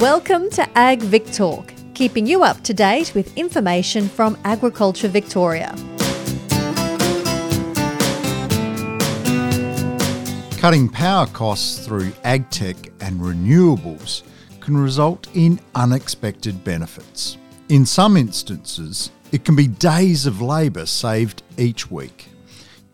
Welcome to Ag Vic Talk, keeping you up to date with information from Agriculture Victoria. Cutting power costs through agtech and renewables can result in unexpected benefits. In some instances, it can be days of labour saved each week.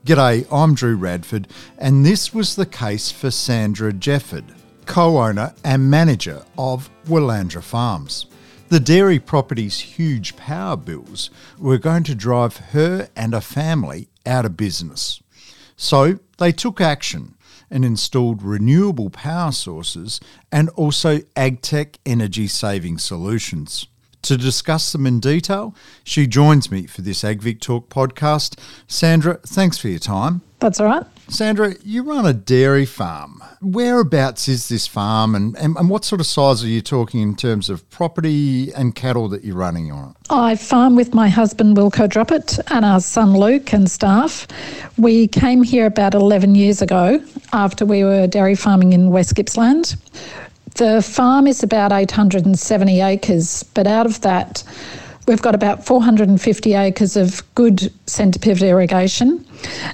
G'day, I'm Drew Radford, and this was the case for Sandra Jefford co owner and manager of Willandra Farms. The dairy property's huge power bills were going to drive her and her family out of business. So they took action and installed renewable power sources and also agtech energy saving solutions. To discuss them in detail, she joins me for this AgVic Talk podcast. Sandra, thanks for your time. That's all right. Sandra, you run a dairy farm. Whereabouts is this farm and, and, and, what sort of size are you talking in terms of property and cattle that you're running on? I farm with my husband Wilco Droppett and our son Luke and staff. We came here about 11 years ago after we were dairy farming in West Gippsland. The farm is about 870 acres, but out of that, We've got about 450 acres of good centre pivot irrigation,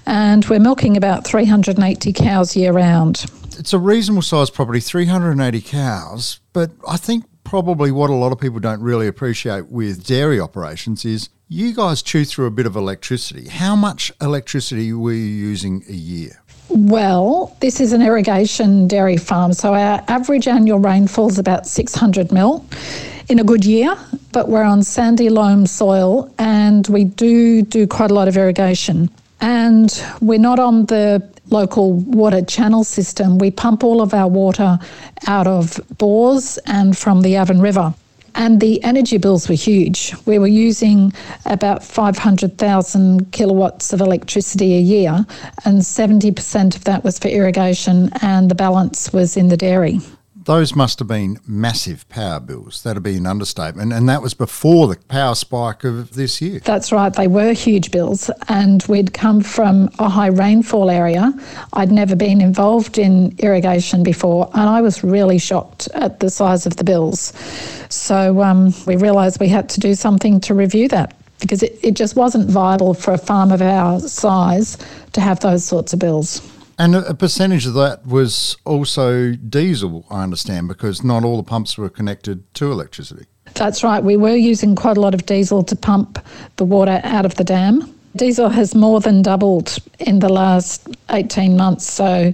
and we're milking about 380 cows year round. It's a reasonable sized property, 380 cows, but I think probably what a lot of people don't really appreciate with dairy operations is you guys chew through a bit of electricity. How much electricity were you using a year? Well, this is an irrigation dairy farm, so our average annual rainfall is about 600 mil in a good year, but we're on sandy loam soil and we do do quite a lot of irrigation. And we're not on the local water channel system. We pump all of our water out of bores and from the Avon River. And the energy bills were huge. We were using about 500,000 kilowatts of electricity a year, and 70% of that was for irrigation, and the balance was in the dairy those must have been massive power bills. That'd be an understatement. And that was before the power spike of this year. That's right. They were huge bills. And we'd come from a high rainfall area. I'd never been involved in irrigation before. And I was really shocked at the size of the bills. So um, we realised we had to do something to review that because it, it just wasn't viable for a farm of our size to have those sorts of bills. And a percentage of that was also diesel, I understand, because not all the pumps were connected to electricity. That's right. We were using quite a lot of diesel to pump the water out of the dam. Diesel has more than doubled in the last 18 months. So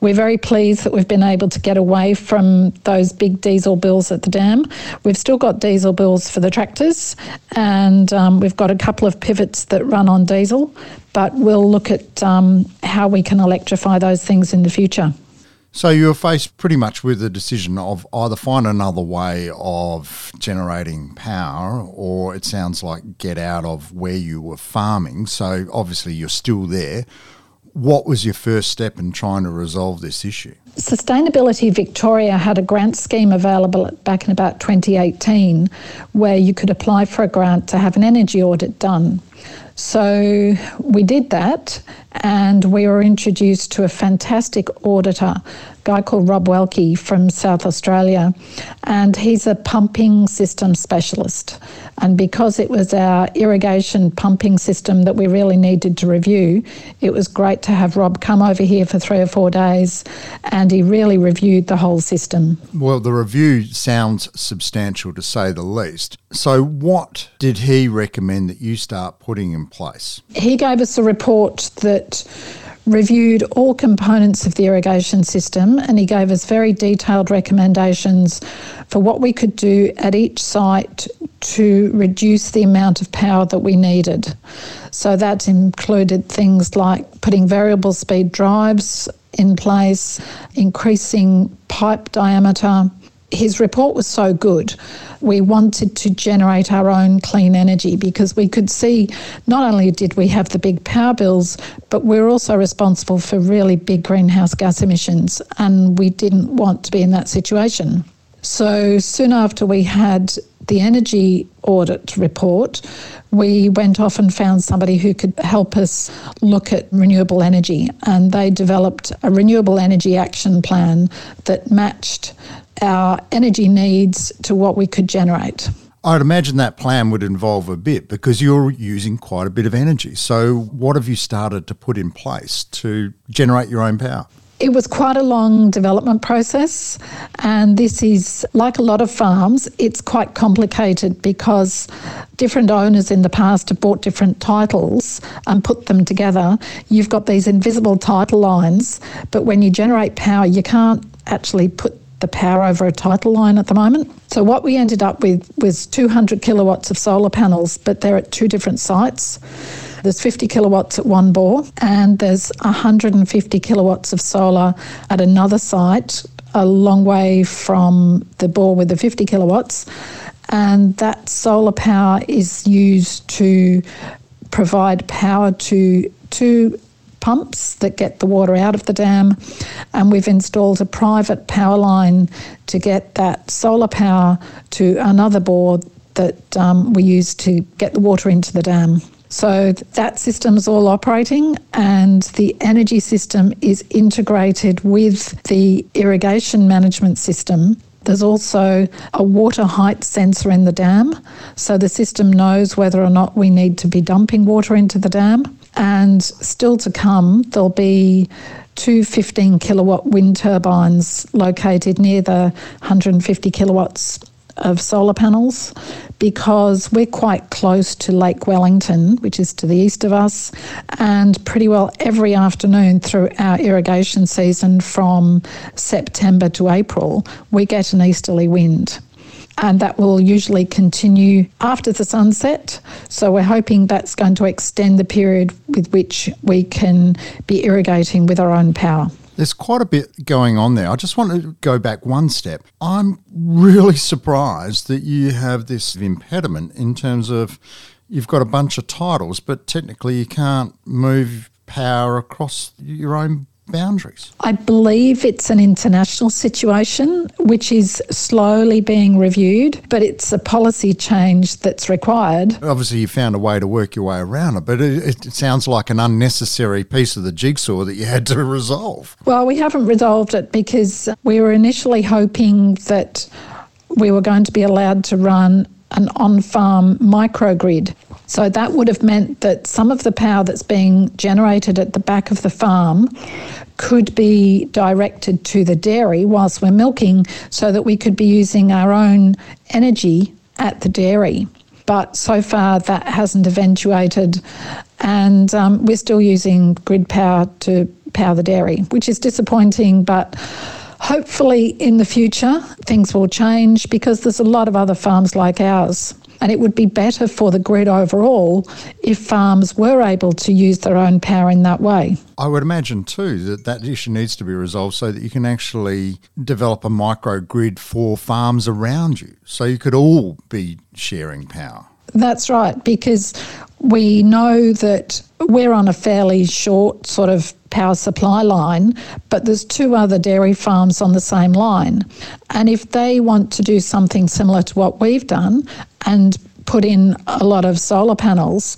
we're very pleased that we've been able to get away from those big diesel bills at the dam. We've still got diesel bills for the tractors, and um, we've got a couple of pivots that run on diesel, but we'll look at um, how we can electrify those things in the future. So you were faced pretty much with the decision of either find another way of generating power, or it sounds like get out of where you were farming. So obviously you're still there. What was your first step in trying to resolve this issue? Sustainability Victoria had a grant scheme available back in about 2018 where you could apply for a grant to have an energy audit done. So we did that, and we were introduced to a fantastic auditor, a guy called Rob Welke from South Australia, and he's a pumping system specialist. And because it was our irrigation pumping system that we really needed to review, it was great to have Rob come over here for three or four days, and he really reviewed the whole system. Well, the review sounds substantial to say the least. So, what did he recommend that you start putting in place? He gave us a report that reviewed all components of the irrigation system and he gave us very detailed recommendations for what we could do at each site to reduce the amount of power that we needed. So that included things like putting variable speed drives in place, increasing pipe diameter, his report was so good, we wanted to generate our own clean energy because we could see not only did we have the big power bills, but we're also responsible for really big greenhouse gas emissions, and we didn't want to be in that situation. So soon after we had the energy audit report, we went off and found somebody who could help us look at renewable energy. And they developed a renewable energy action plan that matched our energy needs to what we could generate. I'd imagine that plan would involve a bit because you're using quite a bit of energy. So, what have you started to put in place to generate your own power? It was quite a long development process, and this is like a lot of farms, it's quite complicated because different owners in the past have bought different titles and put them together. You've got these invisible title lines, but when you generate power, you can't actually put the power over a title line at the moment. So, what we ended up with was 200 kilowatts of solar panels, but they're at two different sites. There's 50 kilowatts at one bore, and there's 150 kilowatts of solar at another site, a long way from the bore with the 50 kilowatts. And that solar power is used to provide power to two pumps that get the water out of the dam. And we've installed a private power line to get that solar power to another bore that um, we use to get the water into the dam. So that system is all operating, and the energy system is integrated with the irrigation management system. There's also a water height sensor in the dam, so the system knows whether or not we need to be dumping water into the dam. And still to come, there'll be two 15 kilowatt wind turbines located near the 150 kilowatts of solar panels because we're quite close to Lake Wellington, which is to the east of us, and pretty well every afternoon through our irrigation season from September to April, we get an easterly wind. And that will usually continue after the sunset. So, we're hoping that's going to extend the period with which we can be irrigating with our own power. There's quite a bit going on there. I just want to go back one step. I'm really surprised that you have this impediment in terms of you've got a bunch of titles, but technically you can't move power across your own boundaries? I believe it's an international situation which is slowly being reviewed, but it's a policy change that's required. Obviously, you found a way to work your way around it, but it, it sounds like an unnecessary piece of the jigsaw that you had to resolve. Well, we haven't resolved it because we were initially hoping that we were going to be allowed to run an on farm microgrid. So that would have meant that some of the power that's being generated at the back of the farm could be directed to the dairy whilst we're milking so that we could be using our own energy at the dairy. But so far that hasn't eventuated, and um, we're still using grid power to power the dairy, which is disappointing, but hopefully in the future things will change because there's a lot of other farms like ours. And it would be better for the grid overall if farms were able to use their own power in that way. I would imagine too that that issue needs to be resolved so that you can actually develop a microgrid for farms around you. So you could all be sharing power. That's right, because we know that we're on a fairly short sort of power supply line, but there's two other dairy farms on the same line. And if they want to do something similar to what we've done and put in a lot of solar panels,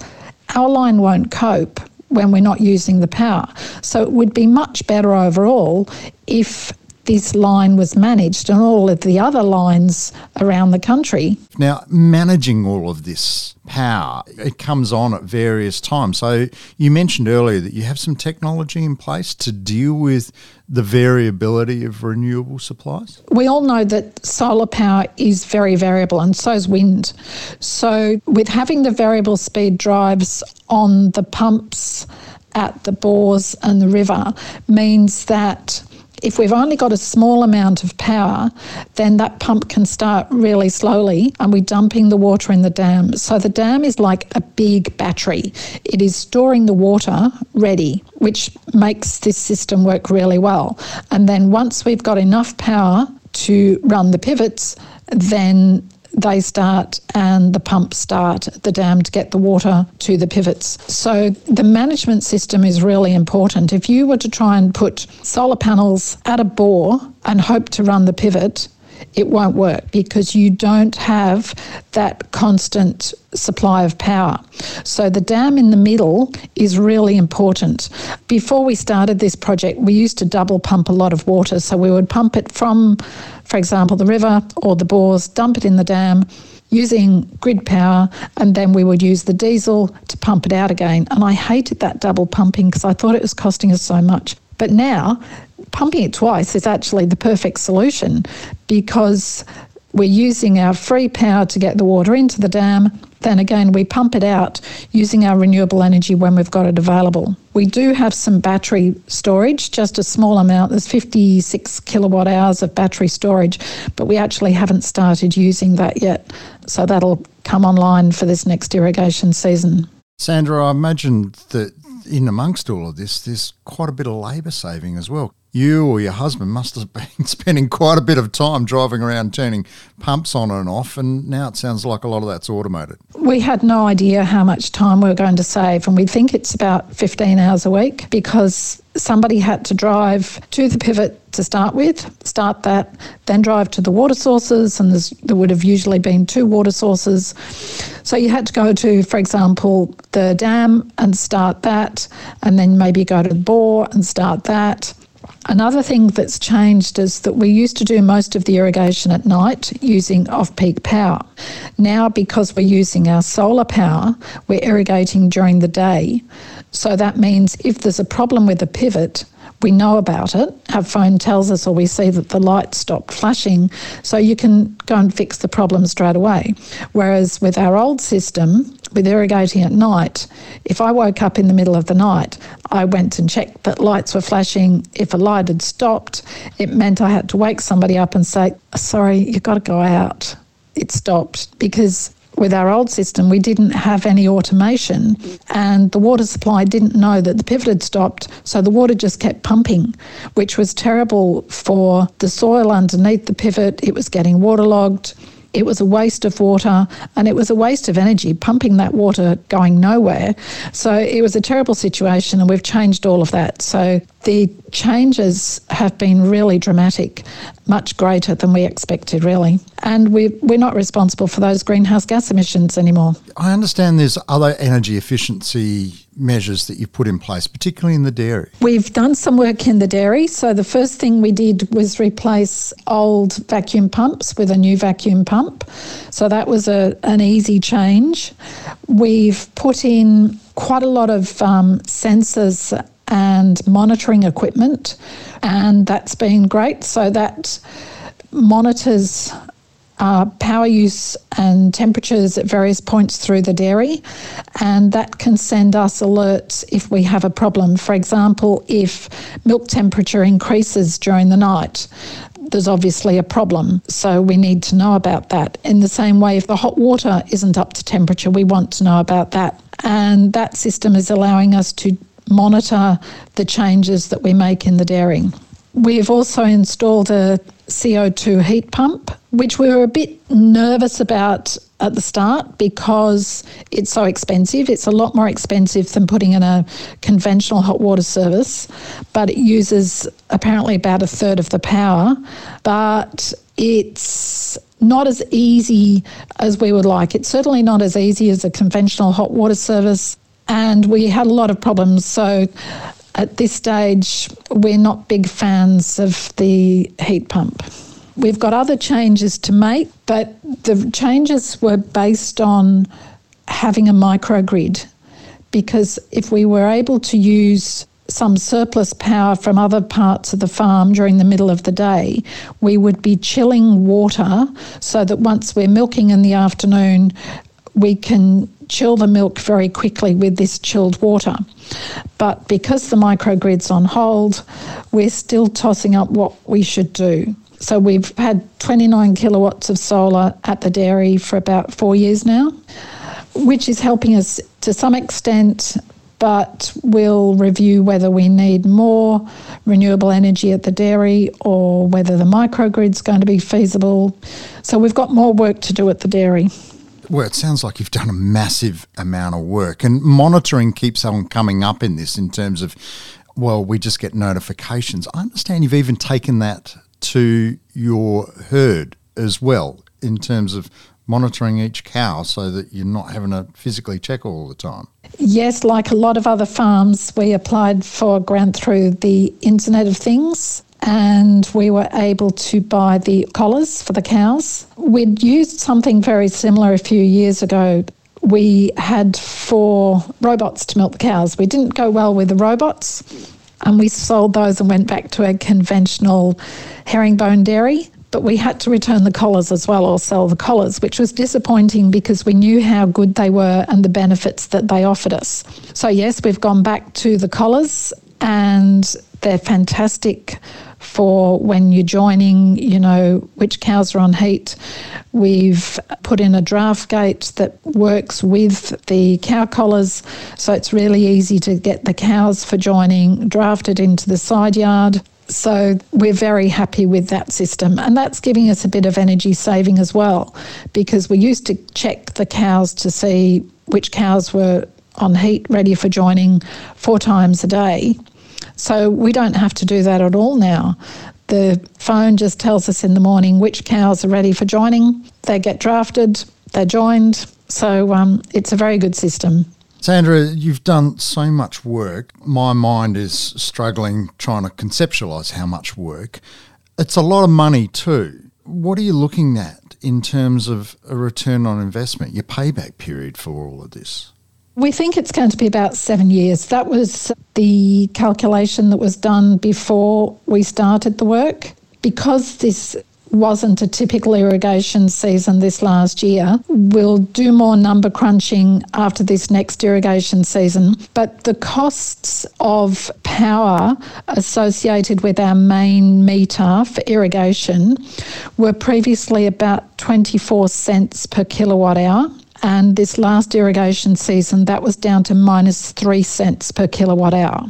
our line won't cope when we're not using the power. So it would be much better overall if this line was managed and all of the other lines around the country. Now, managing all of this power, it comes on at various times. So, you mentioned earlier that you have some technology in place to deal with the variability of renewable supplies? We all know that solar power is very variable and so is wind. So, with having the variable speed drives on the pumps at the bores and the river, means that if we've only got a small amount of power, then that pump can start really slowly and we're dumping the water in the dam. So the dam is like a big battery. It is storing the water ready, which makes this system work really well. And then once we've got enough power to run the pivots, then they start and the pumps start the dam to get the water to the pivots. So the management system is really important. If you were to try and put solar panels at a bore and hope to run the pivot, it won't work because you don't have that constant supply of power. So the dam in the middle is really important. Before we started this project, we used to double pump a lot of water. So we would pump it from, for example, the river or the bores, dump it in the dam using grid power, and then we would use the diesel to pump it out again. And I hated that double pumping because I thought it was costing us so much. But now, pumping it twice is actually the perfect solution because we're using our free power to get the water into the dam. Then again, we pump it out using our renewable energy when we've got it available. We do have some battery storage, just a small amount. There's 56 kilowatt hours of battery storage, but we actually haven't started using that yet. So that'll come online for this next irrigation season. Sandra, I imagine that in amongst all of this, there's quite a bit of labour saving as well. You or your husband must have been spending quite a bit of time driving around turning pumps on and off, and now it sounds like a lot of that's automated. We had no idea how much time we were going to save, and we think it's about 15 hours a week because somebody had to drive to the pivot to start with, start that, then drive to the water sources, and there would have usually been two water sources. So you had to go to, for example, the dam and start that, and then maybe go to the bore and start that. Another thing that's changed is that we used to do most of the irrigation at night using off peak power. Now, because we're using our solar power, we're irrigating during the day. So that means if there's a problem with a pivot, we know about it. Our phone tells us, or we see that the light stopped flashing, so you can go and fix the problem straight away. Whereas with our old system, with irrigating at night, if I woke up in the middle of the night, I went and checked that lights were flashing. If a light had stopped, it meant I had to wake somebody up and say, Sorry, you've got to go out. It stopped because with our old system, we didn't have any automation, and the water supply didn't know that the pivot had stopped, so the water just kept pumping, which was terrible for the soil underneath the pivot. It was getting waterlogged. It was a waste of water and it was a waste of energy pumping that water going nowhere. So it was a terrible situation, and we've changed all of that. So the changes have been really dramatic, much greater than we expected, really. And we, we're not responsible for those greenhouse gas emissions anymore. I understand there's other energy efficiency measures that you've put in place, particularly in the dairy. We've done some work in the dairy. So the first thing we did was replace old vacuum pumps with a new vacuum pump. So that was a, an easy change. We've put in quite a lot of um, sensors and monitoring equipment, and that's been great. So that monitors uh, power use and temperatures at various points through the dairy, and that can send us alerts if we have a problem. For example, if milk temperature increases during the night, there's obviously a problem, so we need to know about that. In the same way, if the hot water isn't up to temperature, we want to know about that. And that system is allowing us to monitor the changes that we make in the dairy. We've also installed a CO2 heat pump, which we were a bit nervous about at the start because it's so expensive. It's a lot more expensive than putting in a conventional hot water service, but it uses apparently about a third of the power. But it's not as easy as we would like. It's certainly not as easy as a conventional hot water service. And we had a lot of problems. So at this stage, we're not big fans of the heat pump. We've got other changes to make, but the changes were based on having a microgrid because if we were able to use some surplus power from other parts of the farm during the middle of the day, we would be chilling water so that once we're milking in the afternoon, we can chill the milk very quickly with this chilled water. But because the microgrid's on hold, we're still tossing up what we should do. So we've had 29 kilowatts of solar at the dairy for about four years now, which is helping us to some extent, but we'll review whether we need more renewable energy at the dairy or whether the microgrid's going to be feasible. So we've got more work to do at the dairy. Well, it sounds like you've done a massive amount of work, and monitoring keeps on coming up in this in terms of, well, we just get notifications. I understand you've even taken that to your herd as well in terms of monitoring each cow so that you're not having to physically check all the time? Yes, like a lot of other farms, we applied for a grant through the Internet of Things and we were able to buy the collars for the cows. We'd used something very similar a few years ago. We had four robots to milk the cows. We didn't go well with the robots, and we sold those and went back to a conventional herringbone dairy but we had to return the collars as well or sell the collars, which was disappointing because we knew how good they were and the benefits that they offered us. So, yes, we've gone back to the collars and they're fantastic for when you're joining, you know, which cows are on heat. We've put in a draft gate that works with the cow collars, so it's really easy to get the cows for joining drafted into the side yard. So we're very happy with that system. And that's giving us a bit of energy saving as well, because we used to check the cows to see which cows were on heat ready for joining four times a day. So we don't have to do that at all now. The phone just tells us in the morning which cows are ready for joining. They get drafted, they're joined. So um, it's a very good system. Sandra, you've done so much work. My mind is struggling trying to conceptualise how much work. It's a lot of money too. What are you looking at in terms of a return on investment, your payback period for all of this? We think it's going to be about seven years. That was the calculation that was done before we started the work. Because this wasn't a typical irrigation season this last year. We'll do more number crunching after this next irrigation season, but the costs of power associated with our main meter for irrigation were previously about 24 cents per kilowatt hour. And this last irrigation season, that was down to minus three cents per kilowatt hour.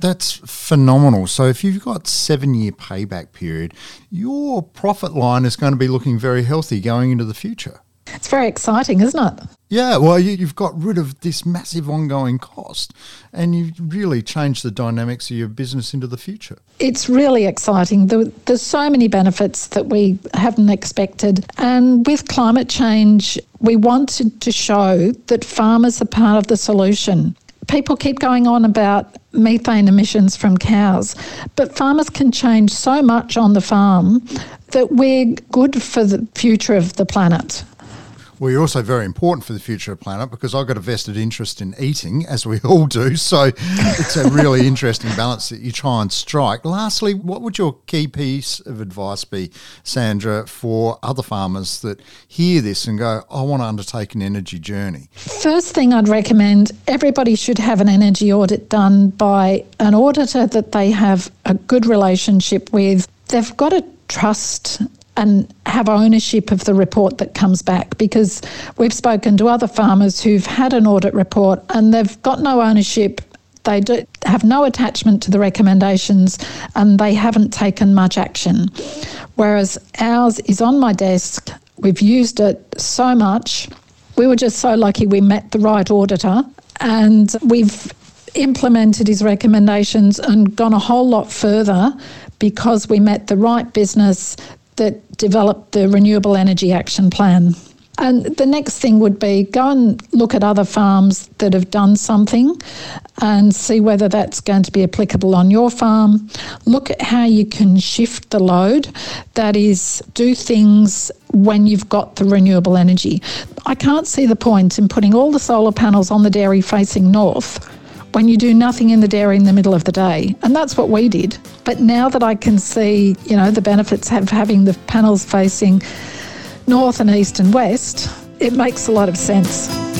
That's phenomenal. So if you've got seven year payback period, your profit line is going to be looking very healthy going into the future. It's very exciting, isn't it? Yeah, well, you, have got rid of this massive ongoing cost and you've really changed the dynamics of your business into the future. It's really exciting. there's so many benefits that we haven't expected. And with climate change, we wanted to show that farmers are part of the solution people keep going on about methane emissions from cows, but farmers can change so much on the farm that we're good for the future of the planet. Well, you're also very important for the future of planet because I've got a vested interest in eating, as we all do. So it's a really interesting balance that you try and strike. Lastly, what would your key piece of advice be, Sandra, for other farmers that hear this and go, I want to undertake an energy journey? First thing I'd recommend everybody should have an energy audit done by an auditor that they have a good relationship with. They've got to trust and have ownership of the report that comes back because we've spoken to other farmers who've had an audit report and they've got no ownership. They do, have no attachment to the recommendations and they haven't taken much action. Whereas ours is on my desk, we've used it so much. We were just so lucky we met the right auditor and we've implemented his recommendations and gone a whole lot further because we met the right business that developed the Renewable Energy Action Plan. And the next thing would be go and look at other farms that have done something and see whether that's going to be applicable on your farm. Look at how you can shift the load. That is, do things when you've got the renewable energy. I can't see the point in putting all the solar panels on the dairy facing north when you do nothing in the dairy in the middle of the day. And that's what we did. But now that I can see, you know, the benefits of having the panels facing north and east and west, it makes a lot of sense.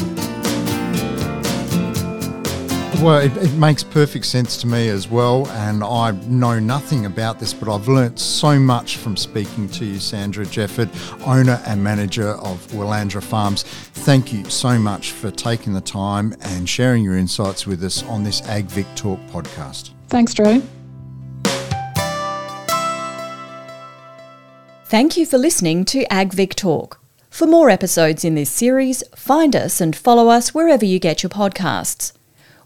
Well, it, it, makes perfect sense to me as well. And I know nothing about this, but I've learnt so much from speaking to you, Sandra Jefford, owner and manager of Willandra Farms. Thank you so much for taking the time and sharing your insights with us on this AgVic Talk podcast. Thanks, Drew. Thank you for listening to AgVic Talk. For more episodes in this series, find us and follow us wherever you get your podcasts.